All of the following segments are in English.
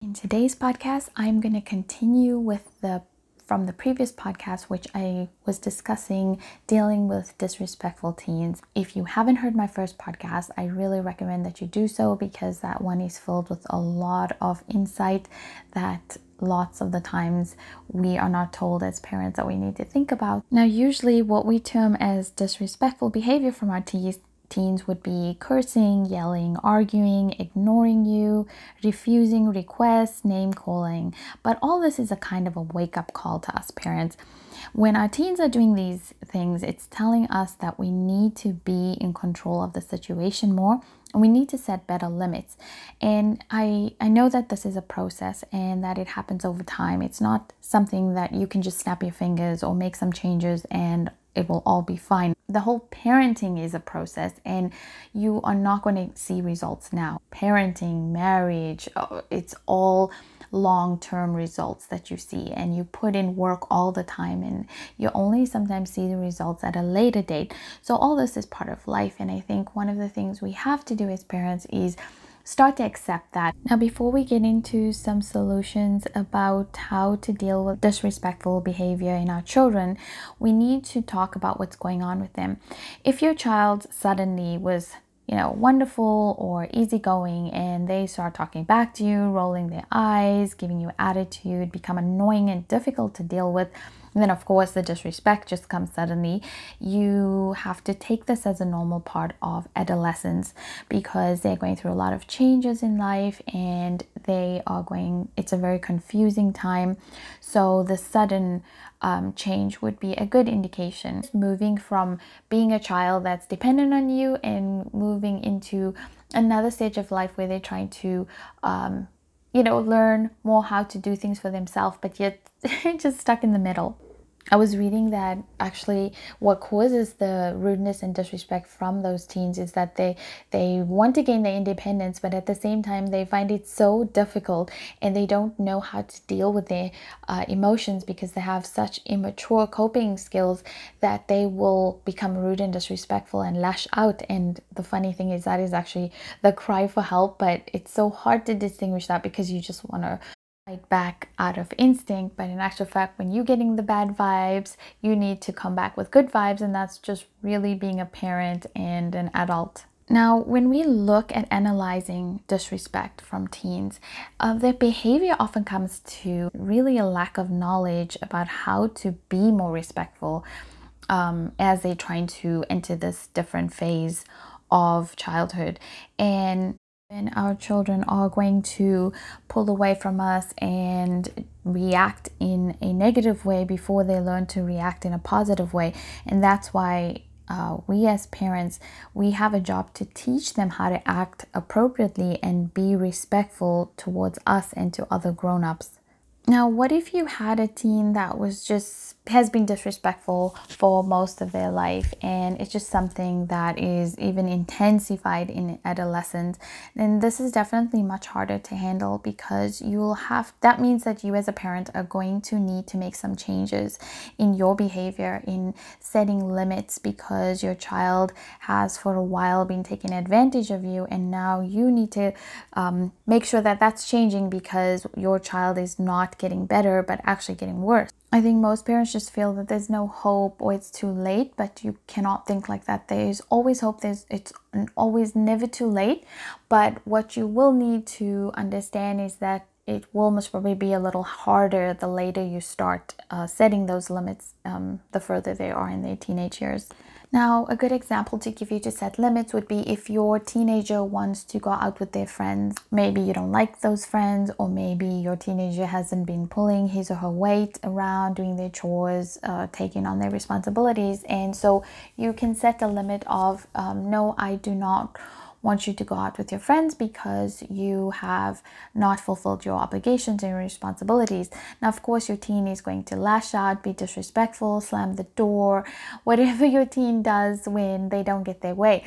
In today's podcast, I'm going to continue with the from the previous podcast, which I was discussing dealing with disrespectful teens. If you haven't heard my first podcast, I really recommend that you do so because that one is filled with a lot of insight that lots of the times we are not told as parents that we need to think about. Now, usually, what we term as disrespectful behavior from our teens teens would be cursing, yelling, arguing, ignoring you, refusing requests, name calling. But all this is a kind of a wake up call to us parents. When our teens are doing these things, it's telling us that we need to be in control of the situation more and we need to set better limits. And I I know that this is a process and that it happens over time. It's not something that you can just snap your fingers or make some changes and it will all be fine. The whole parenting is a process, and you are not going to see results now. Parenting, marriage, uh, it's all long term results that you see, and you put in work all the time, and you only sometimes see the results at a later date. So, all this is part of life, and I think one of the things we have to do as parents is start to accept that. Now, before we get into some solutions about how to deal with disrespectful behavior in our children, we need to talk about what's going on with them. If your child suddenly was you know, wonderful or easygoing, and they start talking back to you, rolling their eyes, giving you attitude, become annoying and difficult to deal with, and then, of course, the disrespect just comes suddenly. You have to take this as a normal part of adolescence because they're going through a lot of changes in life and they are going, it's a very confusing time. So, the sudden um, change would be a good indication. Moving from being a child that's dependent on you and moving into another stage of life where they're trying to um, you know, learn more how to do things for themselves, but yet just stuck in the middle. I was reading that actually what causes the rudeness and disrespect from those teens is that they they want to gain their independence but at the same time they find it so difficult and they don't know how to deal with their uh, emotions because they have such immature coping skills that they will become rude and disrespectful and lash out. And the funny thing is that is actually the cry for help but it's so hard to distinguish that because you just want to fight back out of instinct, but in actual fact, when you're getting the bad vibes, you need to come back with good vibes, and that's just really being a parent and an adult. Now, when we look at analyzing disrespect from teens, uh, their behavior often comes to really a lack of knowledge about how to be more respectful um, as they're trying to enter this different phase of childhood. And when our children are going to pull away from us and react in a negative way before they learn to react in a positive way. And that's why uh, we as parents we have a job to teach them how to act appropriately and be respectful towards us and to other grown-ups now what if you had a teen that was just has been disrespectful for most of their life and it's just something that is even intensified in adolescence. And this is definitely much harder to handle because you'll have that means that you as a parent are going to need to make some changes in your behavior in setting limits because your child has for a while been taking advantage of you and now you need to um, make sure that that's changing because your child is not getting better but actually getting worse I think most parents just feel that there's no hope or it's too late, but you cannot think like that. There's always hope. There's it's always never too late. But what you will need to understand is that it will most probably be a little harder the later you start uh, setting those limits, um, the further they are in their teenage years. Now, a good example to give you to set limits would be if your teenager wants to go out with their friends. Maybe you don't like those friends, or maybe your teenager hasn't been pulling his or her weight around, doing their chores, uh, taking on their responsibilities. And so you can set a limit of um, no, I do not want you to go out with your friends because you have not fulfilled your obligations and responsibilities. Now, of course, your teen is going to lash out, be disrespectful, slam the door, whatever your teen does when they don't get their way.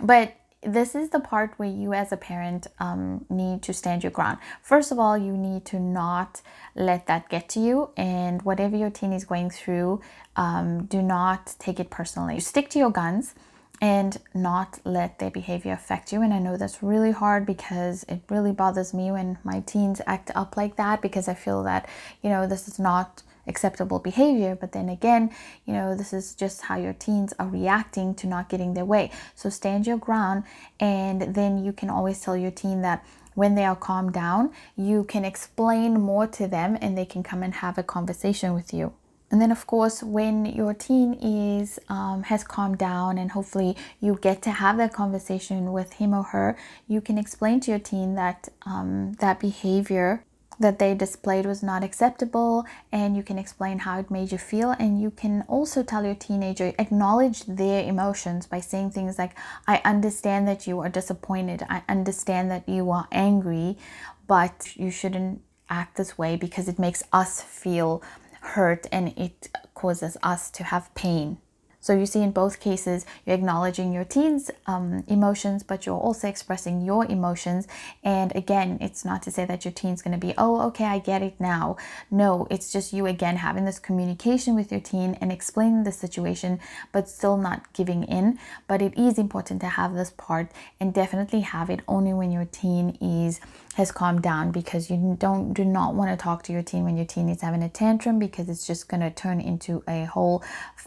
But this is the part where you, as a parent, um, need to stand your ground. First of all, you need to not let that get to you, and whatever your teen is going through, um, do not take it personally. Stick to your guns and not let their behavior affect you. And I know that's really hard because it really bothers me when my teens act up like that because I feel that, you know, this is not acceptable behavior. But then again, you know, this is just how your teens are reacting to not getting their way. So stand your ground, and then you can always tell your teen that when they are calmed down, you can explain more to them and they can come and have a conversation with you. And then, of course, when your teen is um, has calmed down, and hopefully you get to have that conversation with him or her, you can explain to your teen that um, that behavior that they displayed was not acceptable, and you can explain how it made you feel. And you can also tell your teenager acknowledge their emotions by saying things like, "I understand that you are disappointed. I understand that you are angry, but you shouldn't." act this way because it makes us feel hurt and it causes us to have pain. So you see, in both cases, you're acknowledging your teen's um, emotions, but you're also expressing your emotions. And again, it's not to say that your teen's going to be, oh, okay, I get it now. No, it's just you again having this communication with your teen and explaining the situation, but still not giving in. But it is important to have this part and definitely have it only when your teen is has calmed down because you don't do not want to talk to your teen when your teen is having a tantrum because it's just going to turn into a whole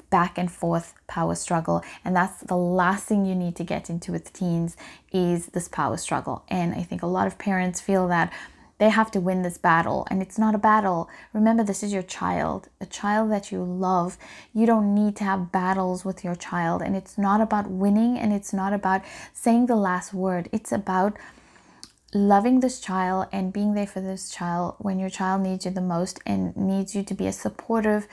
back and forth power struggle. And that's the last thing you need to get into with teens is this power struggle. And i think a lot of parents feel that they have to win this battle and it's not a battle. Remember this is your child a child that you love. You don't need to have battles with your child and it's not about winning and it's not about saying the last word. It's about loving this child and being there for this child when your child needs you the most and needs you to be a supportive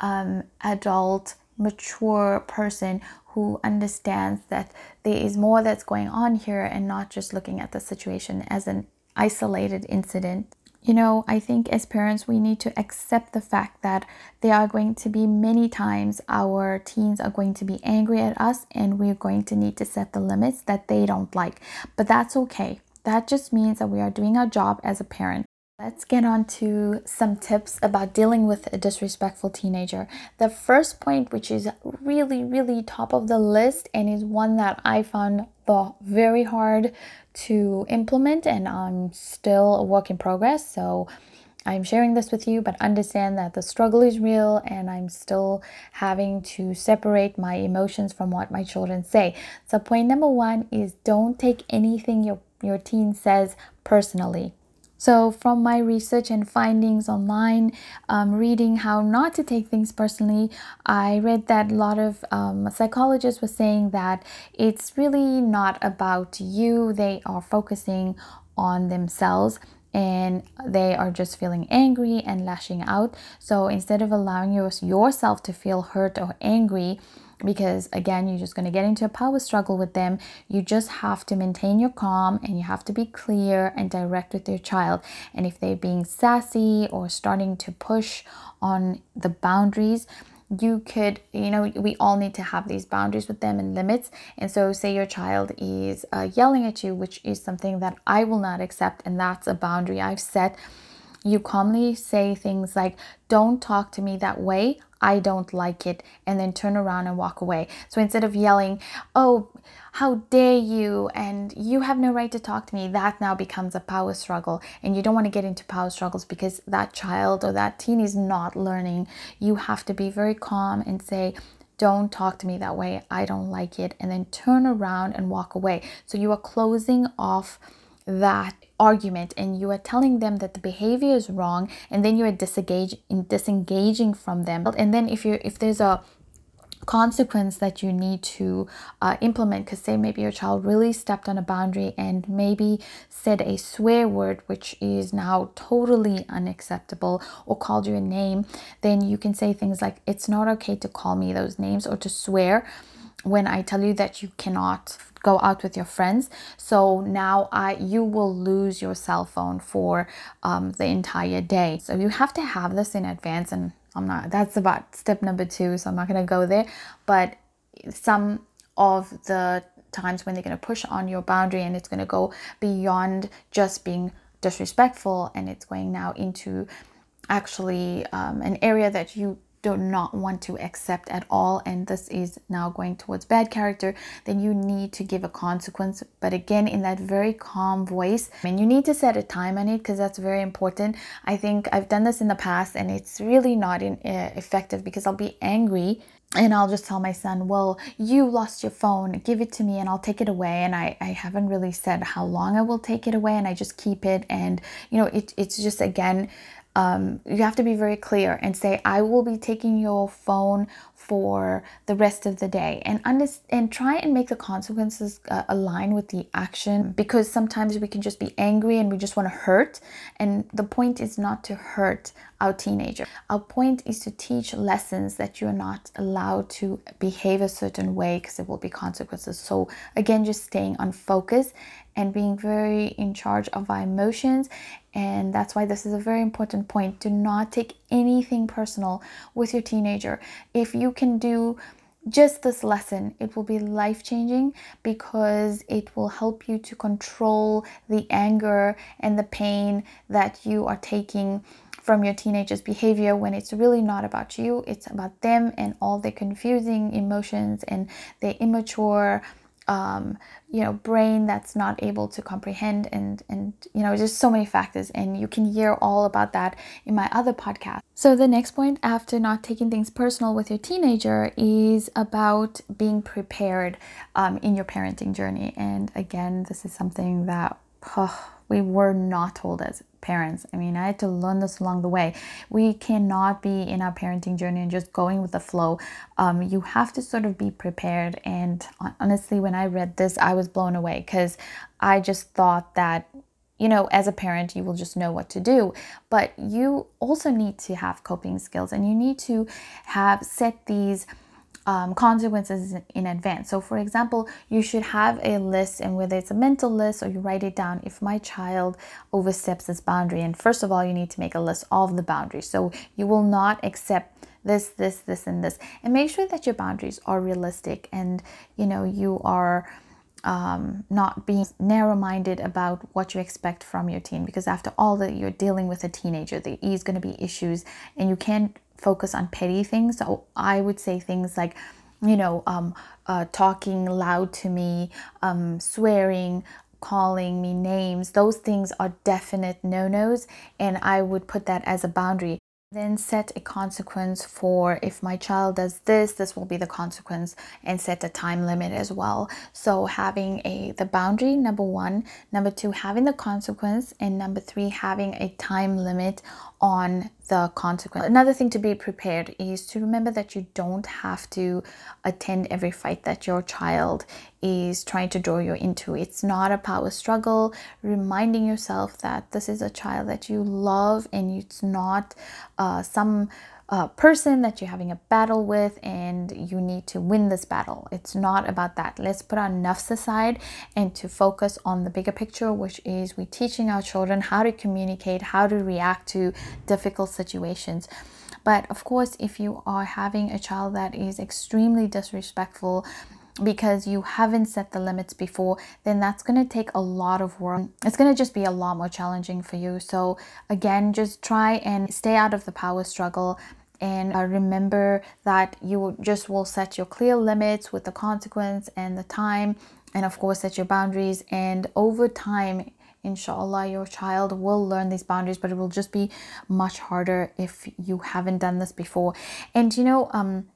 um, adult mature person who understands that there is more that's going on here and not just looking at the situation as an isolated incident you know, I think as parents, we need to accept the fact that there are going to be many times our teens are going to be angry at us and we're going to need to set the limits that they don't like. But that's okay. That just means that we are doing our job as a parent. Let's get on to some tips about dealing with a disrespectful teenager. The first point, which is really, really top of the list and is one that I found the very hard to implement, and I'm still a work in progress. So I'm sharing this with you, but understand that the struggle is real and I'm still having to separate my emotions from what my children say. So, point number one is don't take anything your your teen says personally. So, from my research and findings online, um, reading how not to take things personally, I read that a lot of um, psychologists were saying that it's really not about you, they are focusing on themselves and they are just feeling angry and lashing out. So, instead of allowing yourself to feel hurt or angry, because again you're just going to get into a power struggle with them you just have to maintain your calm and you have to be clear and direct with your child and if they're being sassy or starting to push on the boundaries you could you know we all need to have these boundaries with them and limits. And so say your child is uh, yelling at you which is something that i will not accept and that's a boundary i've set. You calmly say things like don't talk to me that way I don't like it, and then turn around and walk away. So instead of yelling, Oh, how dare you, and you have no right to talk to me, that now becomes a power struggle. And you don't want to get into power struggles because that child or that teen is not learning. You have to be very calm and say, don't talk to me that way. I don't like it. And then turn around and walk away. So you are closing off that argument and you are telling them that the behavior is wrong and then you are disengage disengaging from them. And then if you if there's a consequence that you need to uh, implement because say maybe your child really stepped on a boundary and maybe said a swear word which is now totally unacceptable or called you a name then you can say things like it's not okay to call me those names or to swear when I tell you that you cannot go out with your friends. So now I you will lose your cell phone for um, the entire day. So you have to have this in advance, and I'm not. That's about step number two. So I'm not gonna go there, but some of the times when they're going to push on your boundary and it's going to go beyond just being disrespectful and it's going now into actually um, an area that you do not want to accept at all and this is now going towards bad character then you need to give a consequence but again in that very calm voice and you need to set a time on it because that's very important i think i've done this in the past and it's really not in, uh, effective because i'll be angry and I'll just tell my son, well, you lost your phone, give it to me and I'll take it away. And I, I haven't really said how long I will take it away and I just keep it. And, you know, it, it's just, again, um, you have to be very clear and say, I will be taking your phone for the rest of the day and under- and try and make the consequences uh, align with the action because sometimes we can just be angry and we just want to hurt and the point is not to hurt our teenager our point is to teach lessons that you're not allowed to behave a certain way because there will be consequences so again just staying on focus and being very in charge of our emotions and that's why this is a very important point. Do not take anything personal with your teenager. If you can do just this lesson, it will be life changing because it will help you to control the anger and the pain that you are taking from your teenager's behavior when it's really not about you. It's about them and all their confusing emotions and their immature um, you know brain that's not able to comprehend and and you know just so many factors and you can hear all about that in my other podcast. So the next point after not taking things personal with your teenager is about being prepared um, in your parenting journey. And again this is something that oh, we were not told as parents. I mean, I had to learn this along the way. We cannot be in our parenting journey and just going with the flow. Um, you have to sort of be prepared. And honestly, when I read this, I was blown away because I just thought that you know, as a parent, you will just know what to do. But you also need to have coping skills and you need to have set these um, consequences in advance. So, for example, you should have a list, and whether it's a mental list or you write it down, if my child oversteps this boundary, and first of all, you need to make a list of the boundaries. So, you will not accept this, this, this, and this, and make sure that your boundaries are realistic and you know you are. Um, not being narrow-minded about what you expect from your teen because after all that you're dealing with a teenager there is going to be issues and you can't focus on petty things. So I would say things like, you know, um, uh, talking loud to me, um, swearing, calling me names. Those things are definite no nos, and I would put that as a boundary. Then set a consequence for if my child does this, this will be the consequence, and set a time limit as well. So having a the boundary number one, number two having the consequence, and number three having a time limit on the consequence. Another thing to be prepared is to remember that you don't have to attend every fight that your child is trying to draw you into. It's not a power struggle. Reminding yourself that this is a child that you love and it's not uh, some uh, person that you're having a battle with and you need to win this battle. It's not about that. Let's put our nafs aside and to focus on the bigger picture, which is we're teaching our children how to communicate, how to react to difficult situations. But of course, if you are having a child that is extremely disrespectful, because you haven't set the limits before, then that's going to take a lot of work. It's going to just be a lot more challenging for you. So, again, just try and stay out of the power struggle and uh, remember that you just will set your clear limits with the consequence and the time and of course set your boundaries and over time inshallah your child will learn these boundaries but it will just be much harder if you haven't done this before and you know um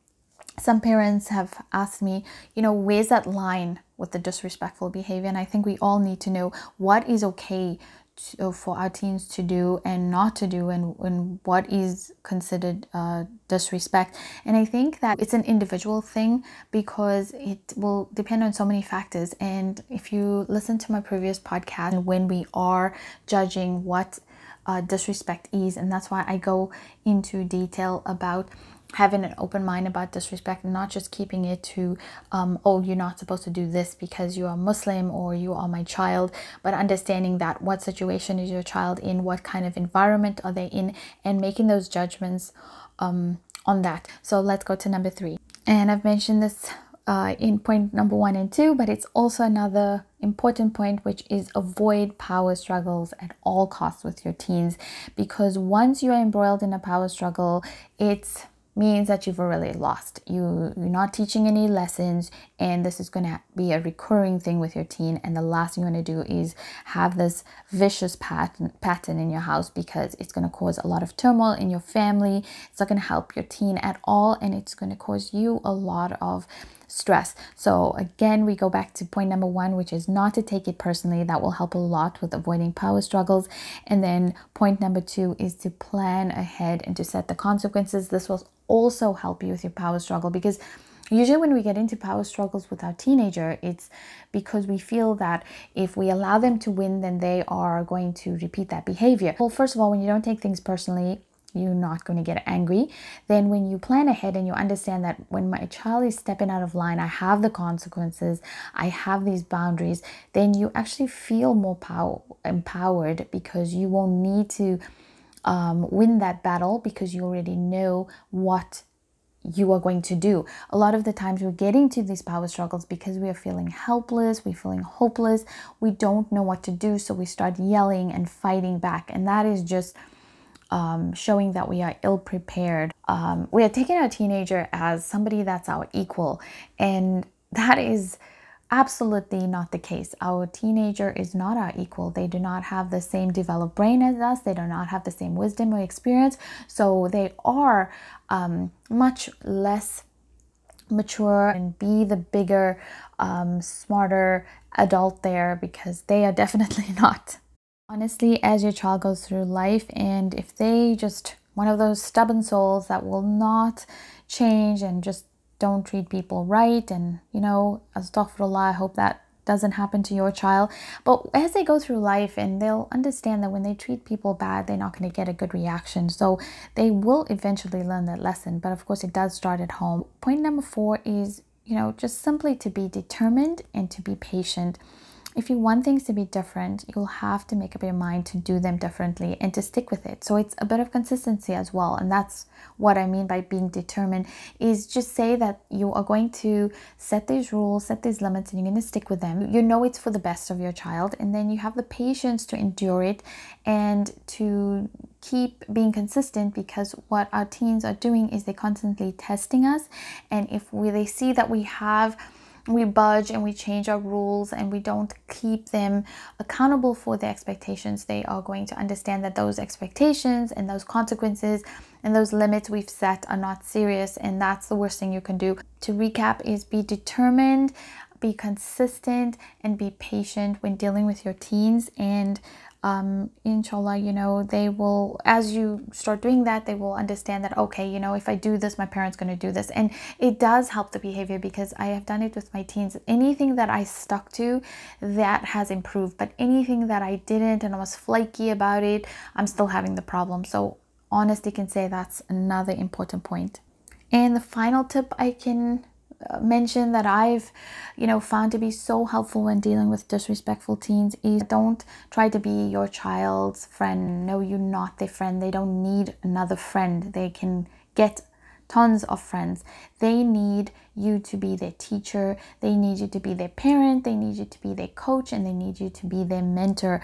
some parents have asked me, you know, where's that line with the disrespectful behavior? And I think we all need to know what is okay to, uh, for our teens to do and not to do, and, and what is considered uh, disrespect. And I think that it's an individual thing because it will depend on so many factors. And if you listen to my previous podcast, when we are judging what uh, disrespect is, and that's why I go into detail about having an open mind about disrespect and not just keeping it to um, oh you're not supposed to do this because you are muslim or you are my child but understanding that what situation is your child in what kind of environment are they in and making those judgments um, on that so let's go to number three and i've mentioned this uh, in point number one and two, but it's also another important point, which is avoid power struggles at all costs with your teens. Because once you are embroiled in a power struggle, it's means that you've already lost. You, you're not teaching any lessons, and this is going to be a recurring thing with your teen. And the last thing you want to do is have this vicious pattern, pattern in your house because it's going to cause a lot of turmoil in your family. It's not going to help your teen at all, and it's going to cause you a lot of stress. So, again, we go back to point number one, which is not to take it personally. That will help a lot with avoiding power struggles. And then point number two is to plan ahead and to set the consequences. This will also help you with your power struggle because Usually, when we get into power struggles with our teenager, it's because we feel that if we allow them to win, then they are going to repeat that behavior. Well, first of all, when you don't take things personally, you're not going to get angry. Then, when you plan ahead and you understand that when my child is stepping out of line, I have the consequences, I have these boundaries, then you actually feel more power empowered because you won't need to um, win that battle because you already know what you are going to do. A lot of the times we're getting to these power struggles because we are feeling helpless, we're feeling hopeless, we don't know what to do, so we start yelling and fighting back, and that is just um, showing that we are ill prepared. Um, we are taking our teenager as somebody that's our equal, and that is absolutely not the case. Our teenager is not our equal. They do not have the same developed brain as us, they do not have the same wisdom or experience, so they are um, much less mature and be the bigger, um, smarter adult there because they are definitely not honestly as your child goes through life and if they just one of those stubborn souls that will not change and just don't treat people right and you know astaghfirullah i hope that doesn't happen to your child. But as they go through life and they'll understand that when they treat people bad they're not going to get a good reaction. So they will eventually learn that lesson but of course it does start at home. Point number four is you know just simply to be determined and to be patient if you want things to be different, you'll have to make up your mind to do them differently and to stick with it. So it's a bit of consistency as well. And that's what I mean by being determined is just say that you are going to set these rules, set these limits, and you're going to stick with them. You know it's for the best of your child, and then you have the patience to endure it and to keep being consistent because what our teens are doing is they're constantly testing us. And if we, they see that we have we budge and we change our rules and we don't keep them accountable for the expectations, they are going to understand that those expectations and those consequences and those limits we've set are not serious. And that's the worst thing you can do. To recap, is be determined, be consistent, and be patient when dealing with your teens. And um, inshallah, you know, they will, as you start doing that, they will understand that, okay, you know, if I do this, my parent's going to do this. And it does help the behavior because I have done it with my teens. Anything that I stuck to, that has improved. But anything that I didn't and I was flaky about it, I'm still having the problem. So, honesty can say that's another important point. And the final tip I can mention that I've, you know, found to be so helpful when dealing with disrespectful teens is don't try to be your child's friend. No, you're not their friend. They don't need another friend. They can get tons of friends. They need you to be their teacher. They need you to be their parent. They need you to be their coach and they need you to be their mentor.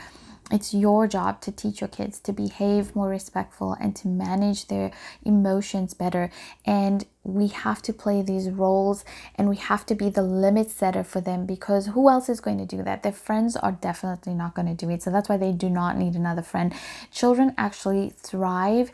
It's your job to teach your kids to behave more respectful and to manage their emotions better. And we have to play these roles and we have to be the limit setter for them because who else is going to do that? Their friends are definitely not going to do it. So that's why they do not need another friend. Children actually thrive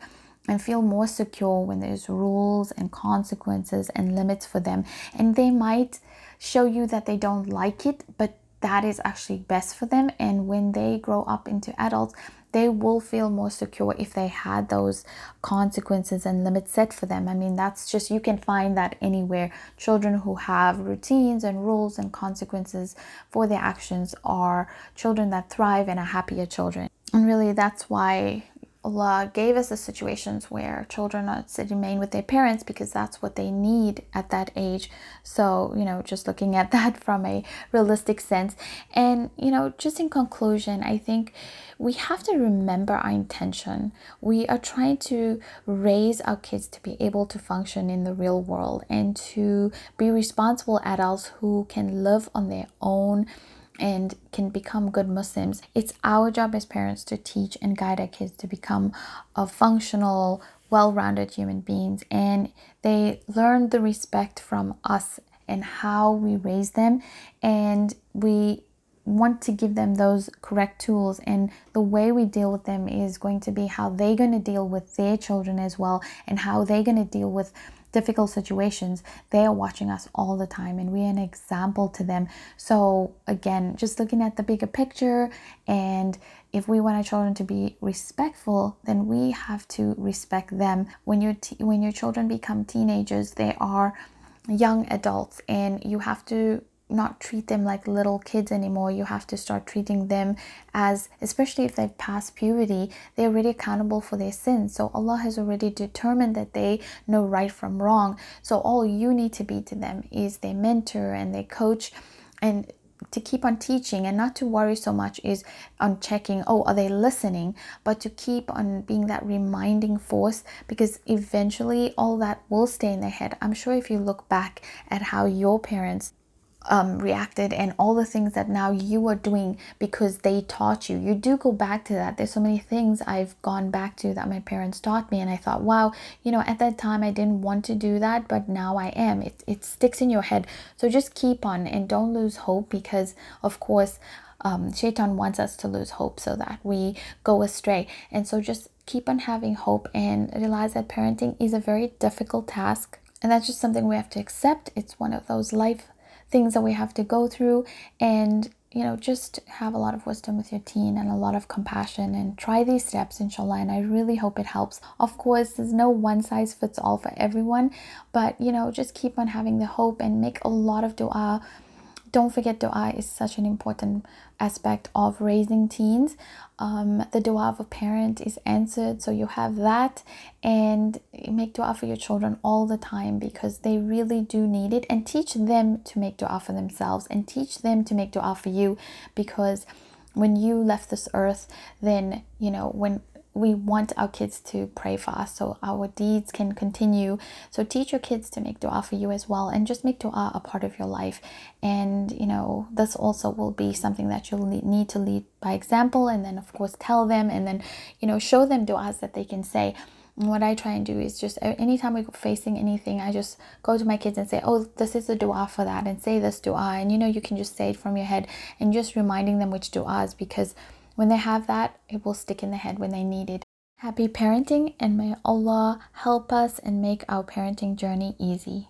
and feel more secure when there's rules and consequences and limits for them. And they might show you that they don't like it, but that is actually best for them. And when they grow up into adults, they will feel more secure if they had those consequences and limits set for them. I mean, that's just, you can find that anywhere. Children who have routines and rules and consequences for their actions are children that thrive and are happier children. And really, that's why Allah gave us the situations where children are remain with their parents because that's what they need at that age. So, you know, just looking at that from a realistic sense. And, you know, just in conclusion, I think we have to remember our intention. We are trying to raise our kids to be able to function in the real world and to be responsible adults who can live on their own and can become good Muslims. It's our job as parents to teach and guide our kids to become a functional, well rounded human beings and they learn the respect from us and how we raise them. And we want to give them those correct tools and the way we deal with them is going to be how they're going to deal with their children as well and how they're going to deal with difficult situations, they are watching us all the time and we're an example to them. So, again, just looking at the bigger picture, and if we want our children to be respectful, then we have to respect them. When your when your children become teenagers, they are young adults and you have to not treat them like little kids anymore. You have to start treating them as, especially if they've passed puberty, they're already accountable for their sins. So Allah has already determined that they know right from wrong. So all you need to be to them is their mentor and their coach and to keep on teaching and not to worry so much is on checking oh are they listening but to keep on being that reminding force because eventually all that will stay in their head i'm sure if you look back at how your parents um, reacted and all the things that now you are doing because they taught you. You do go back to that. There's so many things I've gone back to that my parents taught me, and I thought, wow, you know, at that time I didn't want to do that, but now I am. It, it sticks in your head. So just keep on and don't lose hope because, of course, um, Shaitan wants us to lose hope so that we go astray. And so just keep on having hope and realize that parenting is a very difficult task. And that's just something we have to accept. It's one of those life things that we have to go through and you know just have a lot of wisdom with your teen and a lot of compassion and try these steps inshallah and i really hope it helps. Of course there's no one size fits all for everyone but you know just keep on having the hope and make a lot of dua don't forget dua is such an important aspect of raising teens. Um, the dua of a parent is answered so you have that. And make dua for your children all the time because they really do need it. And teach them to make dua for themselves and teach them to make dua for you because when you left this earth then you know when we want our kids to pray for us so our deeds can continue. So teach your kids to make dua for you as well and just make dua a part of your life. And you know, this also will be something that you'll need to lead by example and then of course tell them and then you know show them duas that they can say. And what I try and do is just anytime we're facing anything, I just go to my kids and say, Oh, this is a dua for that, and say this dua. And you know, you can just say it from your head and just reminding them which duas because when they have that, it will stick in the head when they need it. Happy parenting, and may Allah help us and make our parenting journey easy.